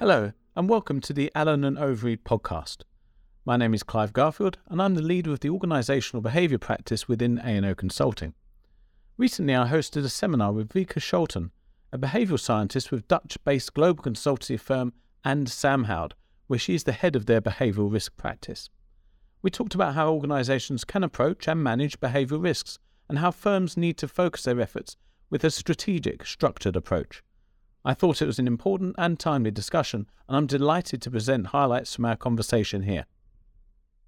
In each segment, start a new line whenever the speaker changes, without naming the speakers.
Hello, and welcome to the Allen and Overy podcast. My name is Clive Garfield, and I'm the leader of the organisational behaviour practice within A&O Consulting. Recently, I hosted a seminar with Wieke Scholten, a behavioural scientist with Dutch-based global consultancy firm And Samhoud, where she is the head of their behavioural risk practice. We talked about how organisations can approach and manage behavioural risks, and how firms need to focus their efforts with a strategic, structured approach. I thought it was an important and timely discussion, and I'm delighted to present highlights from our conversation here.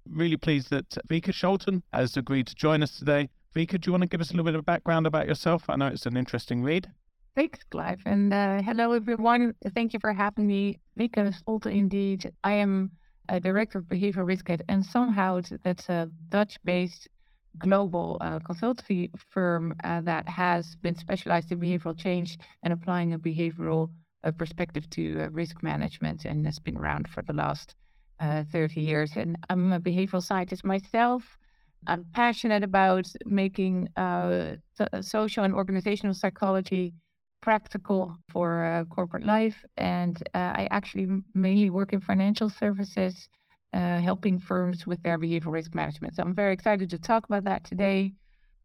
Really pleased that Wieke Scholten has agreed to join us today. Wieke, do you want to give us a little bit of background about yourself? I know it's an interesting read.
Thanks, Clive. And uh, hello, everyone. Thank you for having me. Wieke Scholten, indeed. I am a director of behavioral risk at and Samhoud. That's a Dutch based global uh, consultancy firm uh, that has been specialized in behavioral change and applying a behavioral uh, perspective to uh, risk management and has been around for the last uh, 30 years. And I'm a behavioral scientist myself. I'm passionate about making uh, so- social and organizational psychology practical for corporate life. And I actually mainly work in financial services uh, helping firms with their behavioral risk management. So I'm very excited to talk about that today.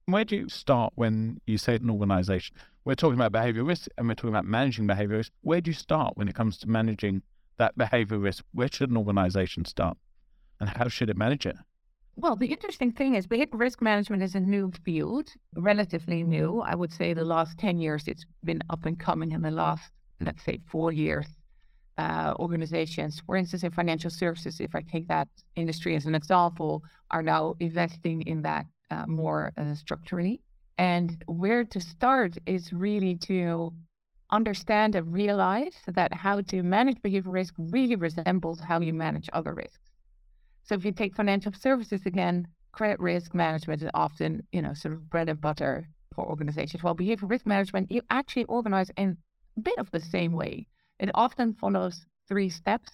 Where do you start when you say an organization? We're talking about behavior risk and we're talking about managing behavior risk. Where do you start when it comes to managing that behavior risk? Where should an organization start and how should it manage it?
Well, the interesting thing is behavior risk management is a new field, relatively new. I would say the last 10 years it's been up and coming in the last, let's say, four years uh, organizations, for instance, in financial services, if I take that industry as an example, are now investing in that uh, more uh, structurally. And where to start is really to understand and realize that how to manage behavior risk really resembles how you manage other risks. So if you take financial services again, credit risk management is often, you know, sort of bread and butter for organizations. While behavior risk management, you actually organize in a bit of the same way. It often follows three steps.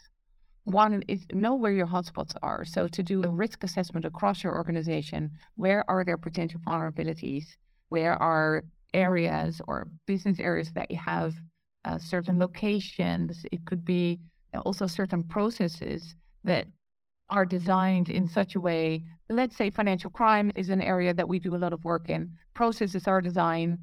One is know where your hotspots are. So to do a risk assessment across your organization, where are there potential vulnerabilities? Where are areas or business areas that you have uh, certain locations? It could be also certain processes that are designed in such a way. Let's say financial crime is an area that we do a lot of work in. Processes are designed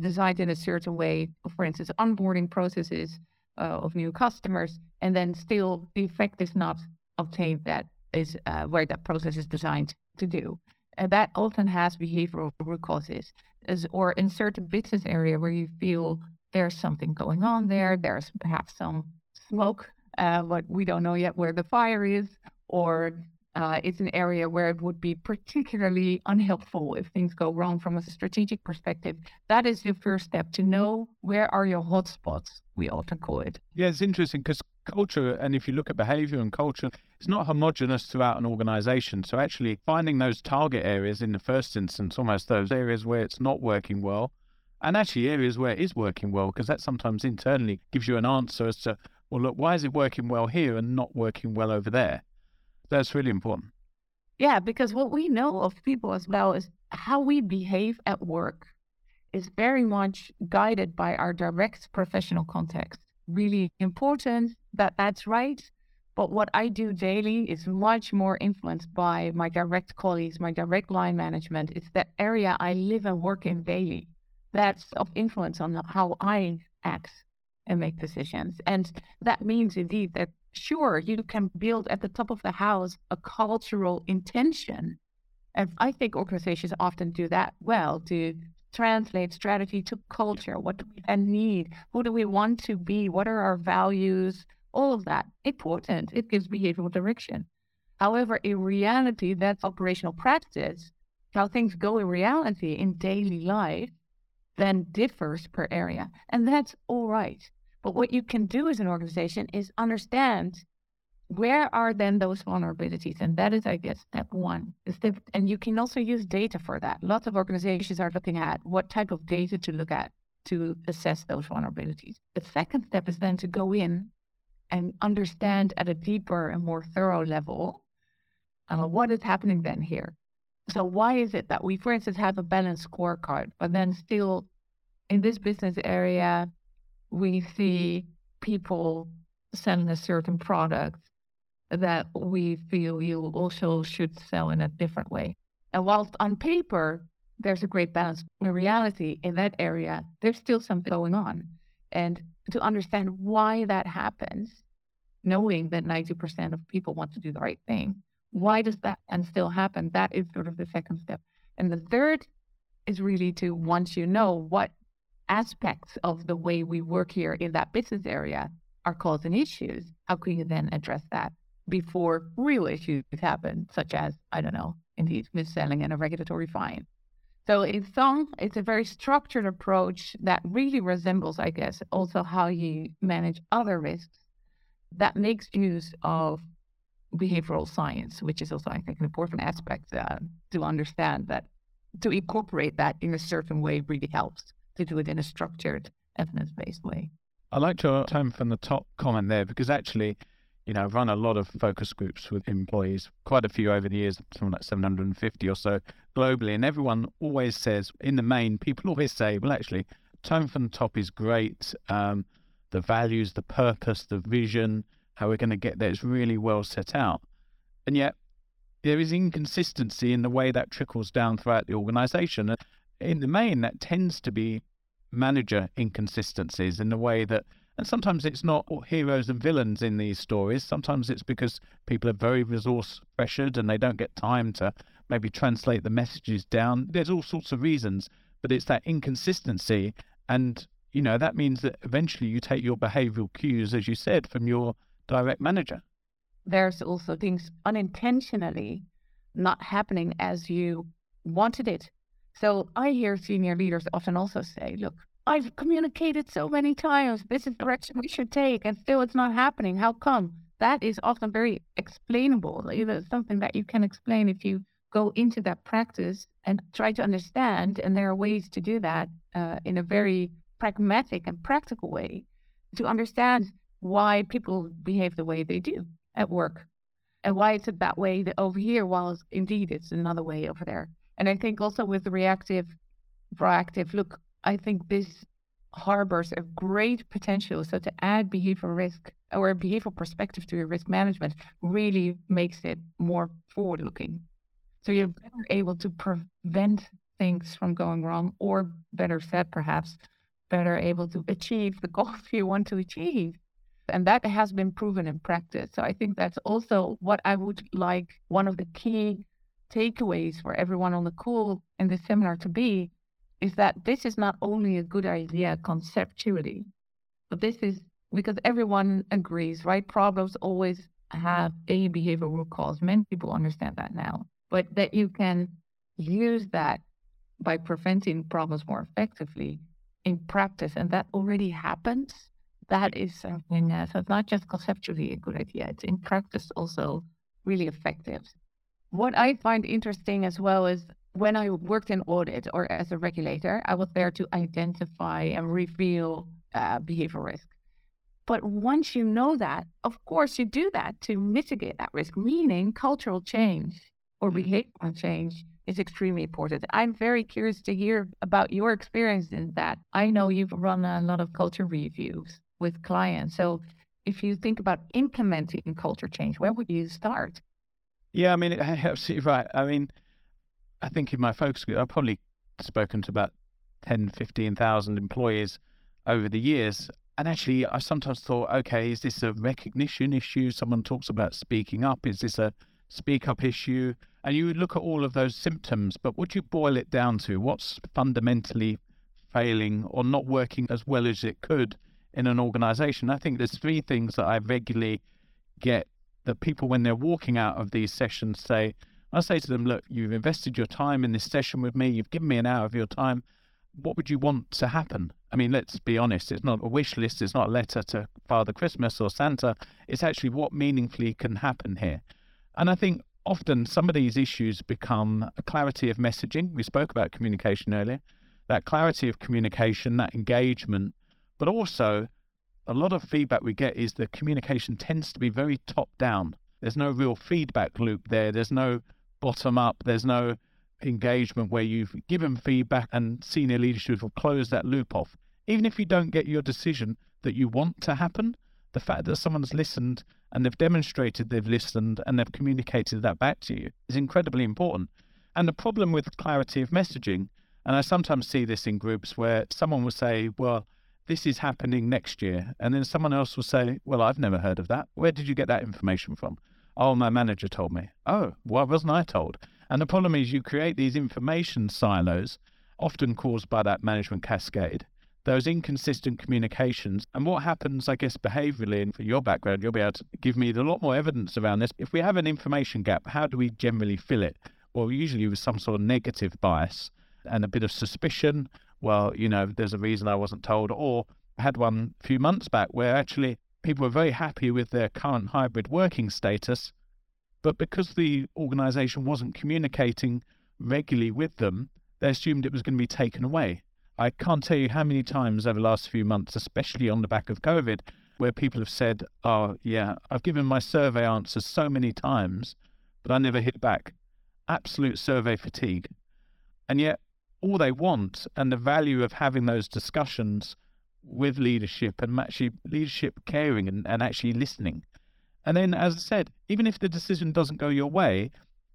designed in a certain way. For instance, onboarding processes uh, of new customers, and then still the effect is not obtained that is uh, where that process is designed to do. And that often has behavioral root causes, as, or in certain business area where you feel there's something going on there, there's perhaps some smoke, uh, but we don't know yet where the fire is, or uh, it's an area where it would be particularly unhelpful if things go wrong from a strategic perspective. That is the first step to know where are your hotspots, we often call it.
Yeah, it's interesting because culture, and if you look at behavior and culture, it's not homogenous throughout an organization. So actually finding those target areas in the first instance, almost those areas where it's not working well, and actually areas where it is working well, because that sometimes internally gives you an answer as to, well, look, why is it working well here and not working well over there? That's really important.
Yeah, because what we know of people as well is how we behave at work is very much guided by our direct professional context. Really important that that's right. But what I do daily is much more influenced by my direct colleagues, my direct line management. It's the area I live and work in daily. That's of influence on how I act and make decisions. And that means indeed that sure, you can build at the top of the house a cultural intention. And I think organizations often do that well to translate strategy to culture. What do we need? Who do we want to be? What are our values? All of that important. It gives behavioral direction. However, in reality, that's operational practice. How things go in reality in daily life then differs per area. And that's all right. But what you can do as an organization is understand where are then those vulnerabilities? And that is, I guess, step one. Step, and you can also use data for that. Lots of organizations are looking at what type of data to look at to assess those vulnerabilities. The second step is then to go in and understand at a deeper and more thorough level uh, what is happening then here. So why is it that we, for instance, have a balanced scorecard, but then still in this business area we mm-hmm. see people selling a certain product that we feel you also should sell in a different way. And whilst on paper, there's a great balance, in reality, in that area, there's still something going on. And to understand why that happens, knowing that 90% of people want to do the right thing, why does that and still happen? That is sort of the second step. And the third is really to once you know what aspects of the way we work here in that business area are causing issues, how can you then address that before real issues happen, such as, I don't know, indeed, mis-selling and a regulatory fine? So it's some, it's a very structured approach that really resembles, I guess, also how you manage other risks that makes use of behavioral science, which is also, I think, an important aspect uh, to understand that to incorporate that in a certain way really helps to do it in a structured, evidence based way.
I liked your tone from the top comment there because actually, you know, I've run a lot of focus groups with employees, quite a few over the years, something like 750 or so globally. And everyone always says, in the main, people always say, well, actually, tone from the top is great. Um, the values, the purpose, the vision, how we're going to get there is really well set out. And yet, there is inconsistency in the way that trickles down throughout the organization. In the main, that tends to be manager inconsistencies in the way that, and sometimes it's not heroes and villains in these stories. Sometimes it's because people are very resource pressured and they don't get time to maybe translate the messages down. There's all sorts of reasons, but it's that inconsistency. And, you know, that means that eventually you take your behavioral cues, as you said, from your direct manager.
There's also things unintentionally not happening as you wanted it so I hear senior leaders often also say, look, I've communicated so many times, this is the direction we should take, and still it's not happening. How come? That is often very explainable. It's something that you can explain if you go into that practice and try to understand. And there are ways to do that uh, in a very pragmatic and practical way to understand why people behave the way they do at work and why it's that way over here, while indeed it's another way over there. And I think also with reactive, proactive look, I think this harbors a great potential. So to add behavioral risk or behavioral perspective to your risk management really makes it more forward looking. So you're better able to prevent things from going wrong, or better said, perhaps, better able to achieve the goals you want to achieve. And that has been proven in practice. So I think that's also what I would like one of the key takeaways for everyone on the call in the seminar to be is that this is not only a good idea conceptually, but this is because everyone agrees, right? Problems always have a behavioral cause. Many people understand that now, but that you can use that by preventing problems more effectively in practice, and that already happens. That is something. Uh, so it's not just conceptually a good idea; it's in practice also really effective. What I find interesting as well is when I worked in audit or as a regulator, I was there to identify and reveal uh, behavior risk. But once you know that, of course, you do that to mitigate that risk, meaning cultural change or mm-hmm. behavioral change is extremely important. I'm very curious to hear about your experience in that. I know you've run a lot of culture reviews with clients. So if you think about implementing culture change, where would you start?
Yeah, I mean, absolutely right. I mean, I think in my focus group, I've probably spoken to about 10, 15,000 employees over the years. And actually, I sometimes thought, okay, is this a recognition issue? Someone talks about speaking up. Is this a speak up issue? And you look at all of those symptoms, but would you boil it down to what's fundamentally failing or not working as well as it could in an organization? I think there's three things that I regularly get that people, when they're walking out of these sessions, say, I say to them, look, you've invested your time in this session with me. You've given me an hour of your time. What would you want to happen? I mean, let's be honest. It's not a wish list. It's not a letter to Father Christmas or Santa. It's actually what meaningfully can happen here. And I think often some of these issues become a clarity of messaging. We spoke about communication earlier. That clarity of communication, that engagement, but also a lot of feedback we get is the communication tends to be very top down. There's no real feedback loop there. There's no bottom up. There's no engagement where you've given feedback and senior leadership will close that loop off. Even if you don't get your decision that you want to happen, the fact that someone's listened and they've demonstrated they've listened and they've communicated that back to you is incredibly important. And the problem with clarity of messaging, and I sometimes see this in groups where someone will say, Well, this is happening next year. And then someone else will say, Well, I've never heard of that. Where did you get that information from? Oh, my manager told me. Oh, why wasn't I told? And the problem is you create these information silos, often caused by that management cascade those inconsistent communications. And what happens, I guess, behaviorally, and for your background, you'll be able to give me a lot more evidence around this. If we have an information gap, how do we generally fill it? Well, usually with some sort of negative bias and a bit of suspicion. Well, you know, there's a reason I wasn't told. Or I had one a few months back where actually people were very happy with their current hybrid working status. But because the organization wasn't communicating regularly with them, they assumed it was going to be taken away. I can't tell you how many times over the last few months, especially on the back of COVID, where people have said, Oh, yeah, I've given my survey answers so many times, but I never hit back. Absolute survey fatigue. And yet, all they want and the value of having those discussions with leadership and actually leadership caring and, and actually listening. And then, as I said, even if the decision doesn't go your way,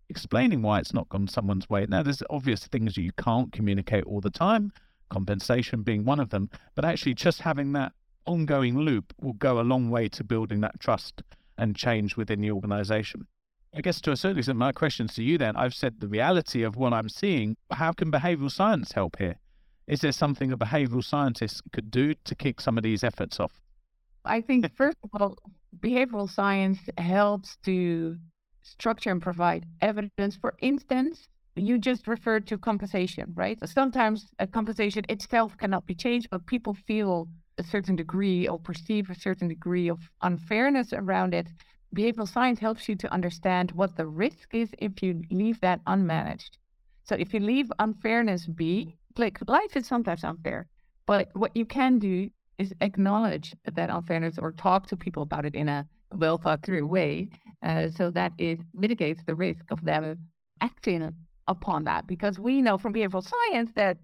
explaining why it's not gone someone's way. Now, there's obvious things you can't communicate all the time compensation being one of them. But actually, just having that ongoing loop will go a long way to building that trust and change within the organization. I guess to a certain extent, my questions to you then, I've said the reality of what I'm seeing. How can behavioral science help here? Is there something a behavioral scientist could do to kick some of these efforts off?
I think, first of all, behavioral science helps to structure and provide evidence. For instance, you just referred to compensation, right? Sometimes a compensation itself cannot be changed, but people feel a certain degree or perceive a certain degree of unfairness around it. Behavioral science helps you to understand what the risk is if you leave that unmanaged. So if you leave unfairness be, like life is sometimes unfair, but what you can do is acknowledge that unfairness or talk to people about it in a well thought through way uh, so that it mitigates the risk of them acting upon that because we know from behavioral science that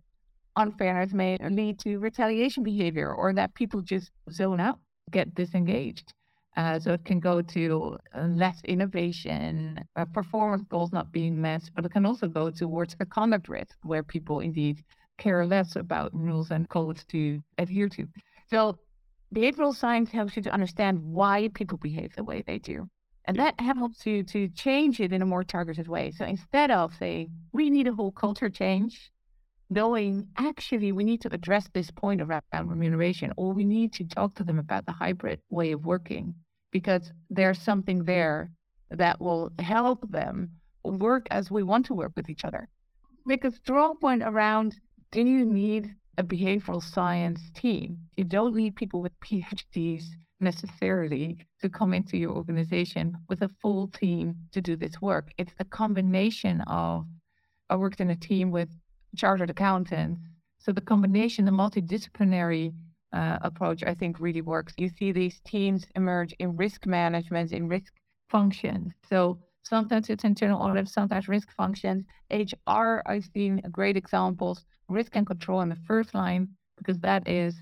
unfairness may lead to retaliation behavior or that people just zone out, get disengaged. Uh, so it can go to uh, less innovation, uh, performance goals not being met, but it can also go towards a conduct risk where people indeed care less about rules and codes to adhere to. So behavioral science helps you to understand why people behave the way they do. And that helps you to change it in a more targeted way. So instead of saying, we need a whole culture change, knowing actually we need to address this point around remuneration, or we need to talk to them about the hybrid way of working, because there's something there that will help them work as we want to work with each other. Make a strong point around do you need a behavioral science team? You don't need people with PhDs necessarily to come into your organization with a full team to do this work. It's a combination of, I worked in a team with chartered accountants. So the combination, the multidisciplinary uh, approach, I think really works. You see these teams emerge in risk management, in risk functions. So sometimes it's internal audit, sometimes risk functions. HR, I've seen great examples, risk and control in the first line, because that is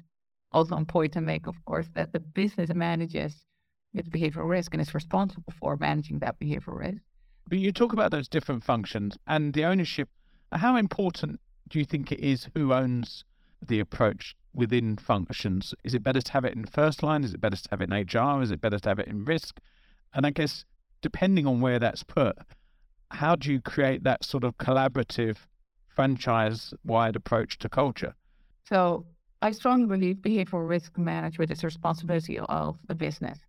also point to make, of course, that the business manages its behavioral risk and is responsible for managing that behavioral risk.
But you talk about those different functions and the ownership. How important do you think it is who owns the approach within functions? Is it better to have it in first line? Is it better to have it in HR? Is it better to have it in risk? And I guess depending on where that's put, how do you create that sort of collaborative franchise wide approach to culture?
So I strongly believe behavioral risk management is the responsibility of the business.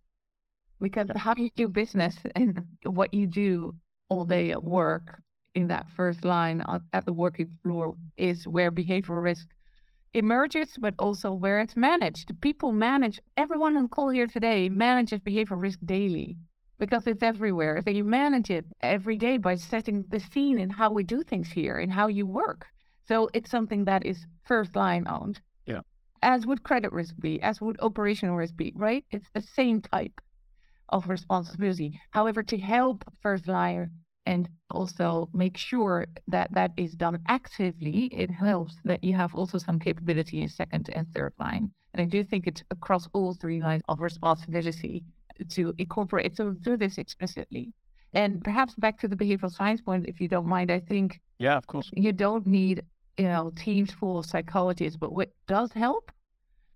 Because how you do business and what you do all day at work in that first line at the working floor is where behavioral risk emerges, but also where it's managed. People manage, everyone on call here today manages behavioral risk daily because it's everywhere. So you manage it every day by setting the scene and how we do things here and how you work. So it's something that is first line owned Yeah. as would credit risk be, as would operational risk be, right? It's the same type of responsibility. However, to help first line and also make sure that that is done actively, it helps that you have also some capability in second and third line. And I do think it's across all three lines of responsibility to incorporate, to do this explicitly. And perhaps back to the behavioral science point, if you don't mind, I think
yeah, of course,
you don't need you know teams full of psychologists, but what does help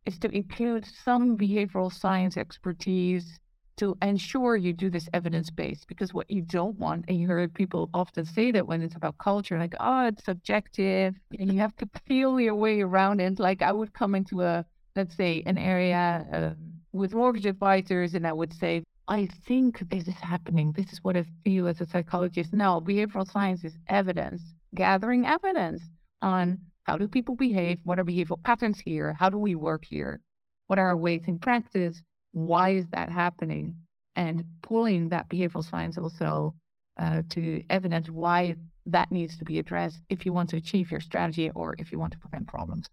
is to include some behavioral science expertise to ensure you do this evidence based. Because what you don't want, and you hear people often say that when it's about culture, like oh, it's subjective, and you have to feel your way around it. Like I would come into a let's say an area uh, with mortgage advisors, and I would say I think this is happening. This is what I feel as a psychologist. No, behavioral science is evidence, gathering evidence on how do people behave? What are behavioral patterns here? How do we work here? What are our ways in practice? Why is that happening? And pulling that behavioral science also uh, to evidence why that needs to be addressed if you want to achieve your strategy or if you want to prevent problems.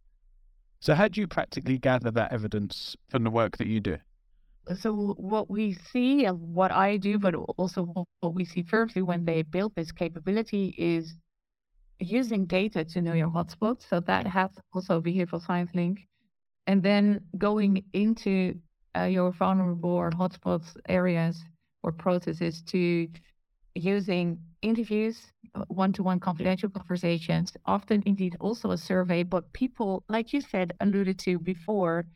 So, how do you practically gather that evidence from the work that you do?
so what we see and what I do, but also what we see firstly when they build this capability is using data to know your hotspots. So that has also a behavioral science link. And then going into uh, your vulnerable or hotspots areas or processes to using interviews, one to one confidential conversations, often indeed also a survey. But people, like you said, alluded to before,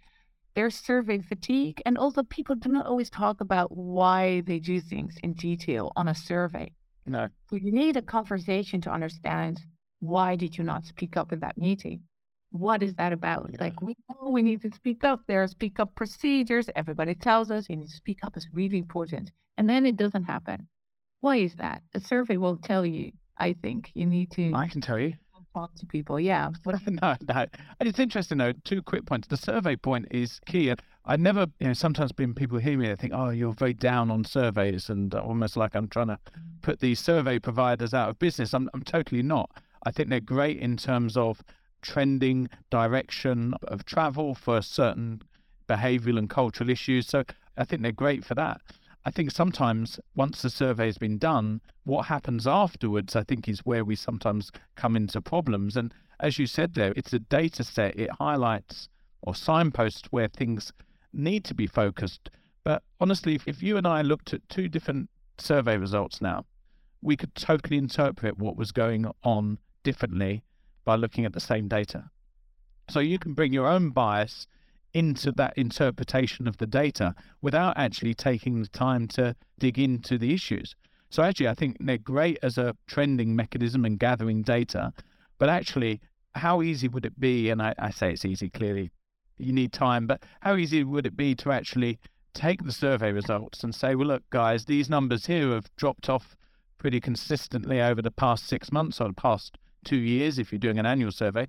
there's survey fatigue, and also people do not always talk about why they do things in detail on a survey.
No.
So you need a conversation to understand why did you not speak up in that meeting? What is that about? Yeah. Like we know we need to speak up. There are speak up procedures. Everybody tells us you need to speak up It's really important. And then it doesn't happen. Why is that? A survey will tell you, I think. You need to
I can tell you
talk to people. Yeah.
no, no. And It's interesting though. Two quick points. The survey point is key. And I never, you know, sometimes been people hear me, they think, oh, you're very down on surveys and almost like I'm trying to mm. put these survey providers out of business. I'm, I'm totally not. I think they're great in terms of trending direction of travel for certain behavioral and cultural issues. So I think they're great for that. I think sometimes once the survey has been done, what happens afterwards, I think, is where we sometimes come into problems. And as you said there, it's a data set, it highlights or signposts where things need to be focused. But honestly, if you and I looked at two different survey results now, we could totally interpret what was going on differently by looking at the same data. So you can bring your own bias into that interpretation of the data without actually taking the time to dig into the issues. So actually, I think they're great as a trending mechanism and gathering data, but actually, how easy would it be? And I, I say it's easy, clearly, you need time, but how easy would it be to actually take the survey results and say, well, look, guys, these numbers here have dropped off pretty consistently over the past six months or the past two years if you're doing an annual survey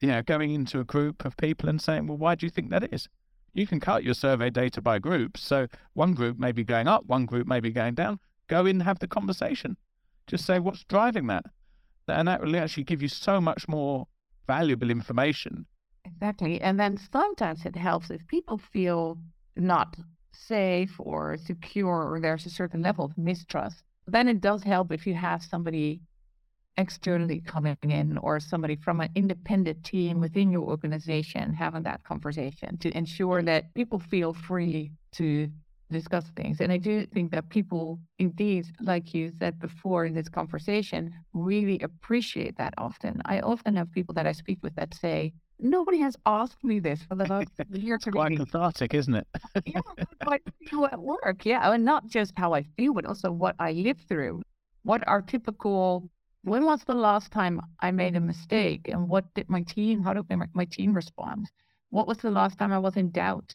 you know, going into a group of people and saying, well, why do you think that is? You can cut your survey data by groups. So one group may be going up, one group may be going down. Go in and have the conversation. Just say what's driving that. And that will actually give you so much more valuable information.
Exactly. And then sometimes it helps if people feel not safe or secure or there's a certain level of mistrust. Then it does help if you have somebody externally coming in or somebody from an independent team within your organization having that conversation to ensure that people feel free to discuss things. And I do think that people, indeed, like you said before in this conversation, really appreciate that often. I often have people that I speak with that say, Nobody has asked me this for the last year.
It's quite cathartic, isn't it?
yeah, I feel at work. Yeah, and not just how I feel, but also what I live through. What are typical when was the last time I made a mistake and what did my team, how did my my team respond? What was the last time I was in doubt?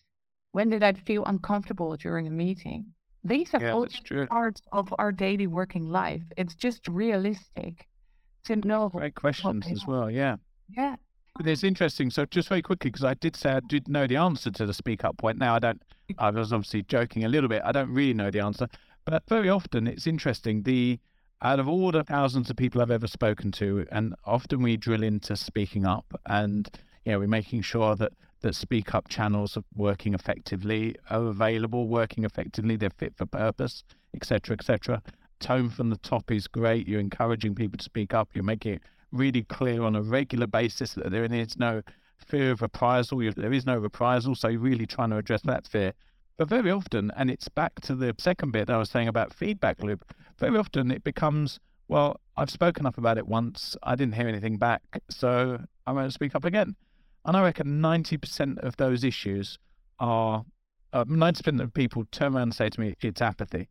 When did I feel uncomfortable during a meeting? These are yeah, all parts of our daily working life. It's just realistic to know.
Great questions as well. Yeah.
Yeah.
It's interesting. So, just very quickly, because I did say I did know the answer to the speak up point. Now, I don't, I was obviously joking a little bit. I don't really know the answer, but very often it's interesting. The, out of all the thousands of people I've ever spoken to, and often we drill into speaking up and you know, we're making sure that that speak up channels are working effectively, are available, working effectively, they're fit for purpose, etc., etc. Tone from the top is great. You're encouraging people to speak up. You're making it really clear on a regular basis that there is no fear of reprisal. There is no reprisal, so you're really trying to address that fear. But very often, and it's back to the second bit I was saying about feedback loop, very often it becomes, well, I've spoken up about it once, I didn't hear anything back, so I won't speak up again. And I reckon 90% of those issues are, uh, 90% of people turn around and say to me, it's apathy.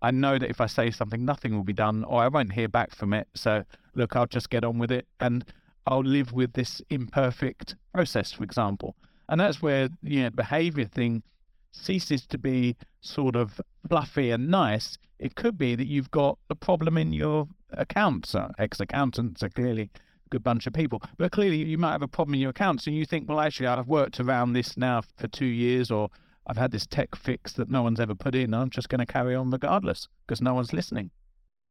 I know that if I say something, nothing will be done, or I won't hear back from it. So, look, I'll just get on with it and I'll live with this imperfect process, for example. And that's where, you know, behavior thing ceases to be sort of fluffy and nice, it could be that you've got a problem in your accounts. Uh, Ex accountants are clearly a good bunch of people, but clearly you might have a problem in your accounts and you think, well, actually, I've worked around this now for two years or I've had this tech fix that no one's ever put in. I'm just going to carry on regardless because no one's listening.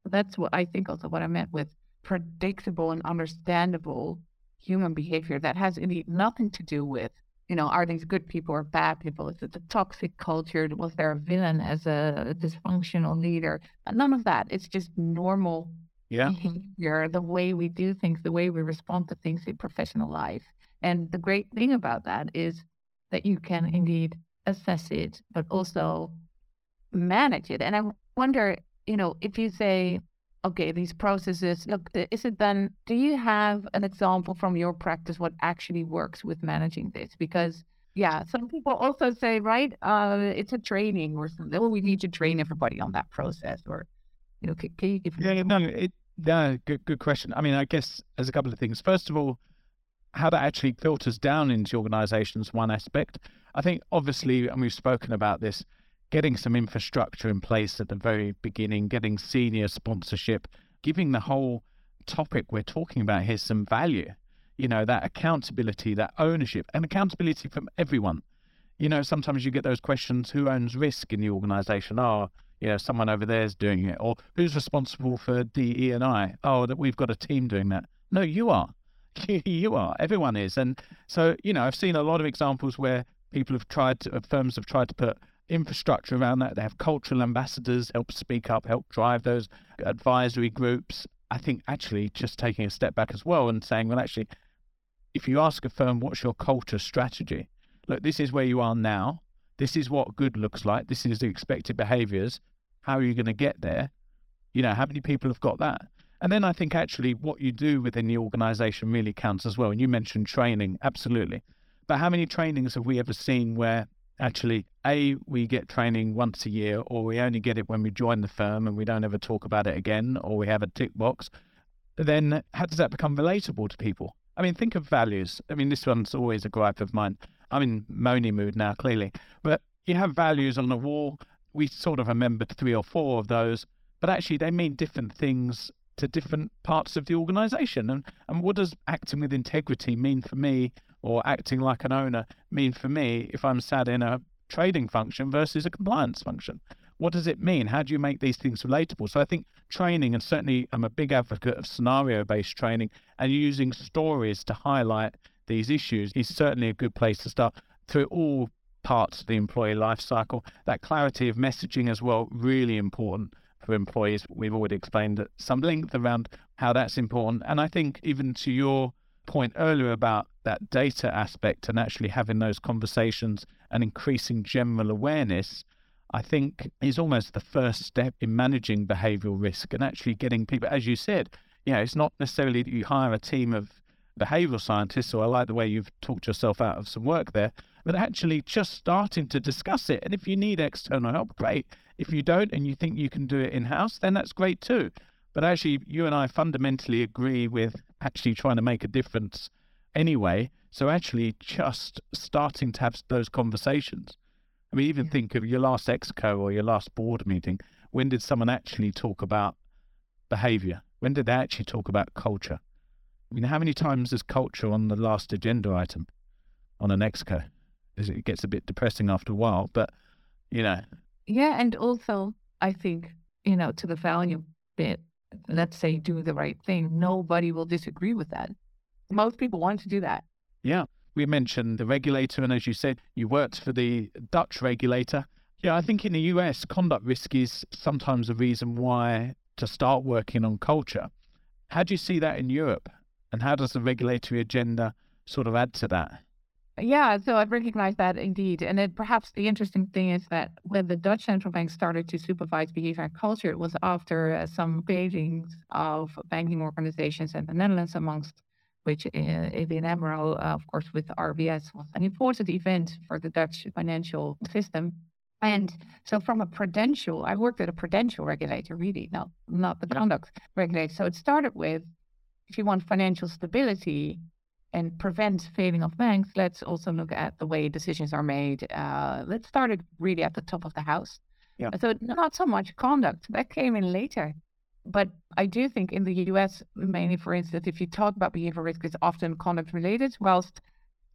That's what I think also what I meant with predictable and understandable human behavior that has nothing to do with you know, are these good people or bad people? Is it a toxic culture? Was there a villain as a dysfunctional leader? But None of that. It's just normal
yeah.
behavior, the way we do things, the way we respond to things in professional life. And the great thing about that is that you can indeed assess it, but also manage it. And I wonder, you know, if you say, okay, these processes, look, is it then, do you have an example from your practice what actually works with managing this? Because, yeah, some people also say, right, uh, it's a training or something. Well, we need to train everybody on that process or, you know, can, can you give
Yeah, no, it, no, good, good question. I mean, I guess there's a couple of things. First of all, how that actually filters down into organizations, one aspect. I think obviously, and we've spoken about this, getting some infrastructure in place at the very beginning, getting senior sponsorship, giving the whole topic we're talking about here some value. You know, that accountability, that ownership, and accountability from everyone. You know, sometimes you get those questions who owns risk in the organization? Oh, you know, someone over there is doing it. Or who's responsible for DE and I? Oh, that we've got a team doing that. No, you are. you are. Everyone is. And so, you know, I've seen a lot of examples where people have tried to, firms have tried to put infrastructure around that. They have cultural ambassadors help speak up, help drive those advisory groups. I think actually just taking a step back as well and saying, well, actually, if you ask a firm, what's your culture strategy? Look, this is where you are now. This is what good looks like. This is the expected behaviors. How are you going to get there? You know, how many people have got that? And then I think actually what you do within the organization really counts as well. And you mentioned training, absolutely. But how many trainings have we ever seen where actually a we get training once a year or we only get it when we join the firm and we don't ever talk about it again or we have a tick box. Then how does that become relatable to people? I mean think of values. I mean this one's always a gripe of mine. I'm in moany mood now clearly. But you have values on the wall. We sort of remembered three or four of those but actually they mean different things to different parts of the organization and and what does acting with integrity mean for me or acting like an owner mean for me if I'm sat in a trading function versus a compliance function? What does it mean? How do you make these things relatable? So I think training, and certainly I'm a big advocate of scenario based training and using stories to highlight these issues is certainly a good place to start through all parts of the employee life cycle. That clarity of messaging as well, really important for employees. We've already explained at some length around how that's important. And I think even to your point earlier about that data aspect and actually having those conversations and increasing general awareness, I think is almost the first step in managing behavioral risk and actually getting people, as you said, you know, it's not necessarily that you hire a team of behavioral scientists, so I like the way you've talked yourself out of some work there, but actually just starting to discuss it. And if you need external help, great. If you don't and you think you can do it in house, then that's great too. But actually, you and I fundamentally agree with actually trying to make a difference anyway. So actually, just starting to have those conversations. I mean, even yeah. think of your last exco or your last board meeting. When did someone actually talk about behavior? When did they actually talk about culture? I mean, how many times is culture on the last agenda item on an exco? It gets a bit depressing after a while, but you know.
Yeah, and also I think you know to the value bit. Let's say do the right thing. Nobody will disagree with that. Most people want to do that.
Yeah. We mentioned the regulator, and as you said, you worked for the Dutch regulator. Yeah, I think in the US, conduct risk is sometimes a reason why to start working on culture. How do you see that in Europe? And how does the regulatory agenda sort of add to that?
Yeah, so I recognize that indeed. And it, perhaps the interesting thing is that when the Dutch central bank started to supervise behavior and culture, it was after uh, some beijings of banking organizations in the Netherlands, amongst which uh, ABN AMRO, uh, of course, with RBS was an important event for the Dutch financial system. And so from a prudential, I worked at a prudential regulator, really, not, not the conduct regulator. So it started with, if you want financial stability, and prevent failing of banks, let's also look at the way decisions are made. Uh, let's start it really at the top of the house. Yeah. So not so much conduct that came in later, but I do think in the U.S. mainly, for instance, if you talk about behavior risk, it's often conduct related. Whilst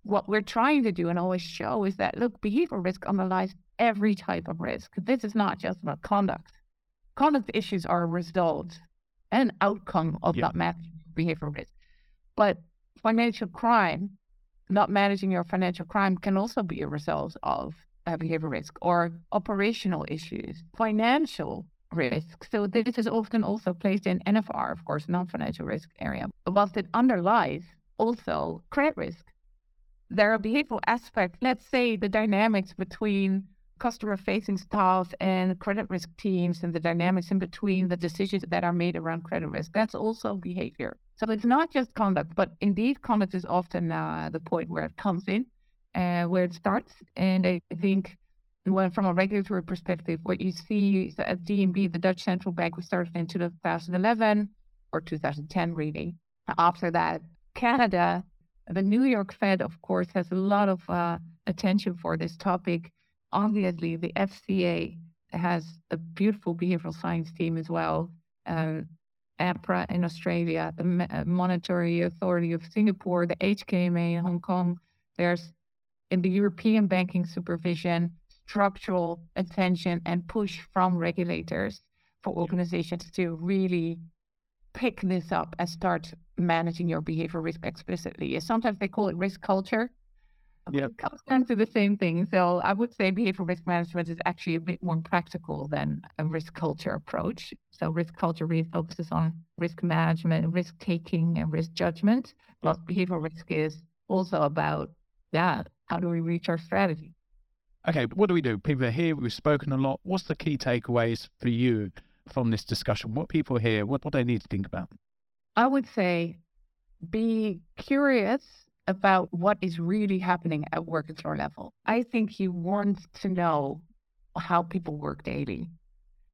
what we're trying to do and always show is that look, behavior risk underlies every type of risk. This is not just about conduct. Conduct issues are a result and outcome of yeah. that managing behavior risk. But financial crime, not managing your financial crime can also be a result of a behavior risk or operational issues, financial risk. So this is often also placed in NFR, of course, non-financial risk area, whilst it underlies also credit risk. There are behavioral aspects, let's say the dynamics between customer facing staff and credit risk teams and the dynamics in between the decisions that are made around credit risk. That's also behavior. So it's not just conduct, but indeed, conduct is often uh, the point where it comes in, where it starts. And I think, well, from a regulatory perspective, what you see at DNB, the Dutch central bank, was started in 2011 or 2010, really. After that, Canada, the New York Fed, of course, has a lot of uh, attention for this topic. Obviously, the FCA has a beautiful behavioral science team as well. Uh, APRA in Australia, the uh, Monetary Authority of Singapore, the HKMA in Hong Kong. There's in the European banking supervision, structural attention and push from regulators for organizations to really pick this up and start managing your behavior risk explicitly. Sometimes they call it risk culture. Yeah. It comes down to the same thing. So I would say behavioral risk management is actually a bit more practical than a risk culture approach. So risk culture really focuses on risk management, risk taking, and risk judgment. Plus behavioral risk is also about yeah, how do we reach our strategy?
Okay, what do we do? People are here, we've spoken a lot. What's the key takeaways for you from this discussion? What people here, what, what they need to think about?
I would say be curious about what is really happening at work and floor level. I think you want to know how people work daily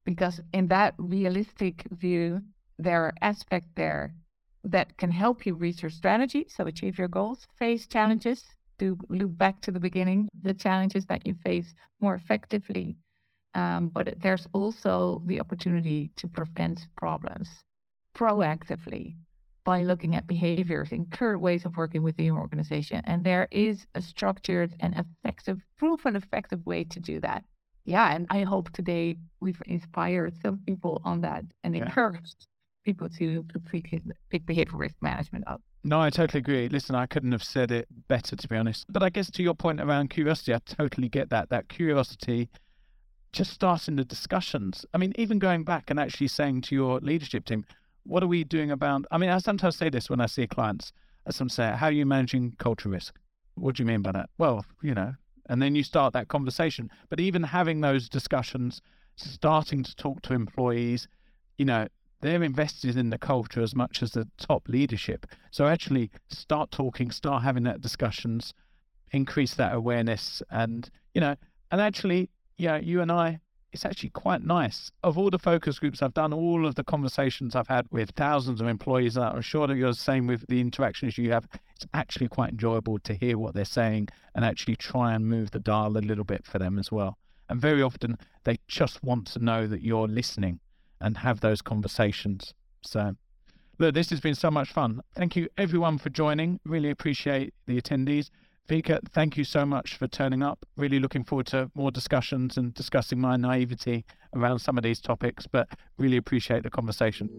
because in that realistic view, there are aspects there that can help you reach your strategy, so achieve your goals, face challenges, to look back to the beginning, the challenges that you face more effectively. Um, but there's also the opportunity to prevent problems proactively by looking at behaviors and current ways of working within your organization. And there mm-hmm. is a structured and effective, proven effective way to do that. Yeah, and I hope today we've inspired some people on that and yeah. encouraged people to, pick behavior risk management up.
No, I totally agree. Listen, I couldn't have said it better, to be honest. But I guess to your point around curiosity, I totally get that. That curiosity just starting the discussions. I mean, even going back and actually saying to your leadership team, what are we doing about? I mean, I sometimes say this when I see clients. I sometimes say, "How are you managing culture risk?" What do you mean by that? Well, you know, and then you start that conversation. But even having those discussions, starting to talk to employees, you know, they're invested in the culture as much as the top leadership. So actually, start talking, start having that discussions, increase that awareness, and you know, and actually, yeah, you and I it's actually quite nice. Of all the focus groups I've done, all of the conversations I've had with thousands of employees, and I'm sure that you're the same with the interactions you have, it's actually quite enjoyable to hear what they're saying and actually try and move the dial a little bit for them as well. And very often they just want to know that you're listening and have those conversations. So, look, this has been so much fun. Thank you everyone for joining. Really appreciate the attendees. Wieke, thank you so much for turning up. Really looking forward to more discussions and discussing my naivety around some of these topics, but really appreciate the conversation.